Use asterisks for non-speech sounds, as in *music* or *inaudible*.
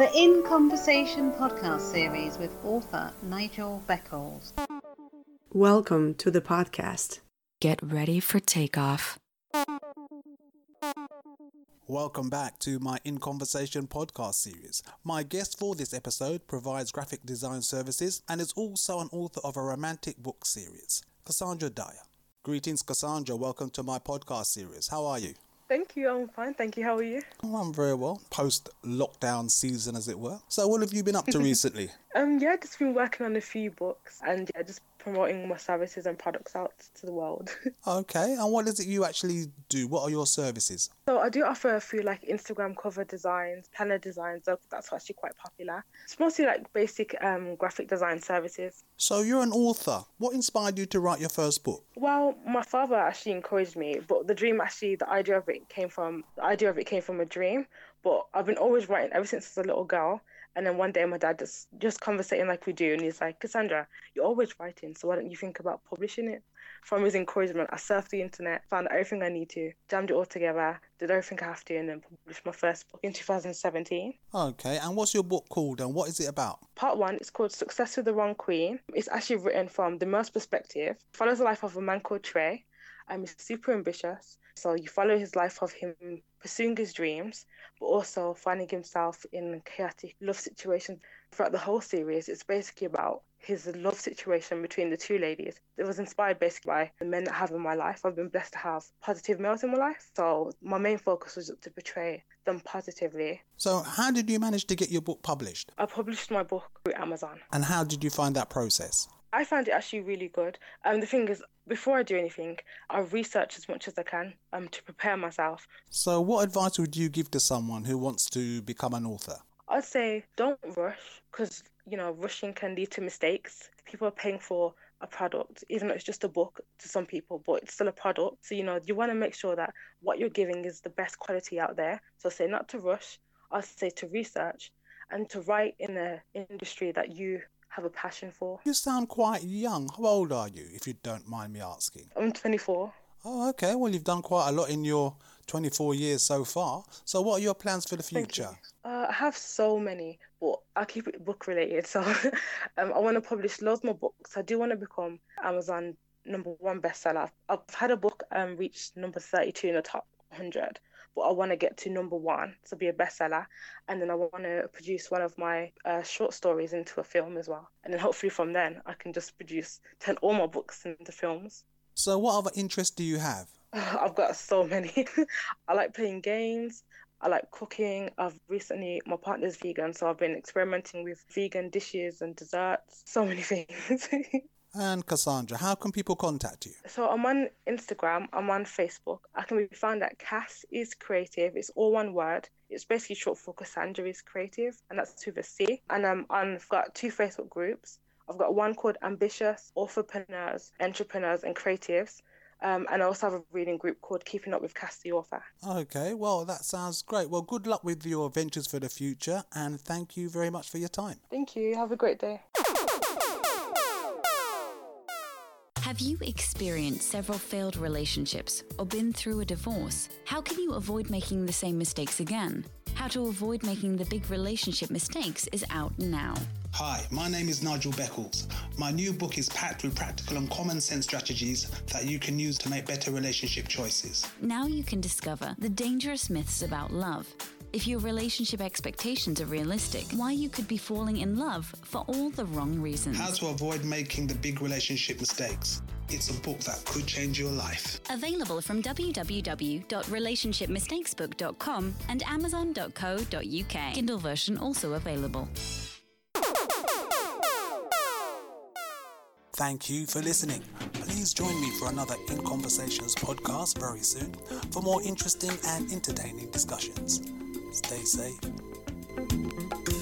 The In Conversation podcast series with author Nigel Beckles. Welcome to the podcast. Get ready for takeoff. Welcome back to my In Conversation podcast series. My guest for this episode provides graphic design services and is also an author of a romantic book series, Cassandra Dyer. Greetings, Cassandra. Welcome to my podcast series. How are you? Thank you. I'm fine. Thank you. How are you? Oh, I'm very well. Post lockdown season, as it were. So, what have you been up to *laughs* recently? Um, yeah, just been working on a few books and yeah, just promoting my services and products out to the world. *laughs* okay, and what is it you actually do? What are your services? So I do offer a few like Instagram cover designs, planner designs. That's actually quite popular. It's mostly like basic um, graphic design services. So you're an author. What inspired you to write your first book? Well, my father actually encouraged me, but the dream actually, the idea of it came from the idea of it came from a dream. But I've been always writing ever since I was a little girl. And then one day my dad just just conversating like we do, and he's like, Cassandra, you're always writing, so why don't you think about publishing it? From his encouragement, I surfed the internet, found everything I need to, jammed it all together, did everything I have to, and then published my first book in 2017. Okay, and what's your book called, and what is it about? Part one is called Success with the Wrong Queen. It's actually written from the most perspective. It follows the life of a man called Trey. He's super ambitious. So you follow his life of him pursuing his dreams, but also finding himself in chaotic love situations. Throughout the whole series, it's basically about his love situation between the two ladies. It was inspired basically by the men that I have in my life. I've been blessed to have positive males in my life. So my main focus was to portray them positively. So how did you manage to get your book published? I published my book through Amazon. And how did you find that process? I found it actually really good. Um, the thing is, before I do anything, I research as much as I can um, to prepare myself. So, what advice would you give to someone who wants to become an author? I'd say don't rush because, you know, rushing can lead to mistakes. People are paying for a product, even though it's just a book to some people, but it's still a product. So, you know, you want to make sure that what you're giving is the best quality out there. So, say not to rush, I'd say to research and to write in an industry that you have a passion for. You sound quite young. How old are you, if you don't mind me asking? I'm 24. Oh, okay. Well, you've done quite a lot in your 24 years so far. So, what are your plans for the future? Uh, I have so many, but I'll keep it book related. *laughs* So, um, I want to publish loads more books. I do want to become Amazon number one bestseller. I've had a book um, reach number 32 in the top 100 but I want to get to number one to be a bestseller, and then I want to produce one of my uh, short stories into a film as well, and then hopefully from then I can just produce turn all my books into films. So, what other interests do you have? *sighs* I've got so many. *laughs* I like playing games. I like cooking. I've recently, my partner's vegan, so I've been experimenting with vegan dishes and desserts. So many *laughs* things. And Cassandra, how can people contact you? So I'm on Instagram, I'm on Facebook. I can be found at Cass is Creative. It's all one word. It's basically short for Cassandra is Creative, and that's with a C. And I'm on, I've got two Facebook groups. I've got one called Ambitious Authorpreneurs, Entrepreneurs, and Creatives. Um, and I also have a reading group called Keeping Up with Cass the Author. Okay, well, that sounds great. Well, good luck with your ventures for the future, and thank you very much for your time. Thank you. Have a great day. Have you experienced several failed relationships or been through a divorce? How can you avoid making the same mistakes again? How to avoid making the big relationship mistakes is out now. Hi, my name is Nigel Beckles. My new book is packed with practical and common sense strategies that you can use to make better relationship choices. Now you can discover the dangerous myths about love if your relationship expectations are realistic, why you could be falling in love for all the wrong reasons. How to avoid making the big relationship mistakes. It's a book that could change your life. Available from www.relationshipmistakesbook.com and amazon.co.uk. Kindle version also available. Thank you for listening. Please join me for another In Conversations podcast very soon for more interesting and entertaining discussions. Stay safe.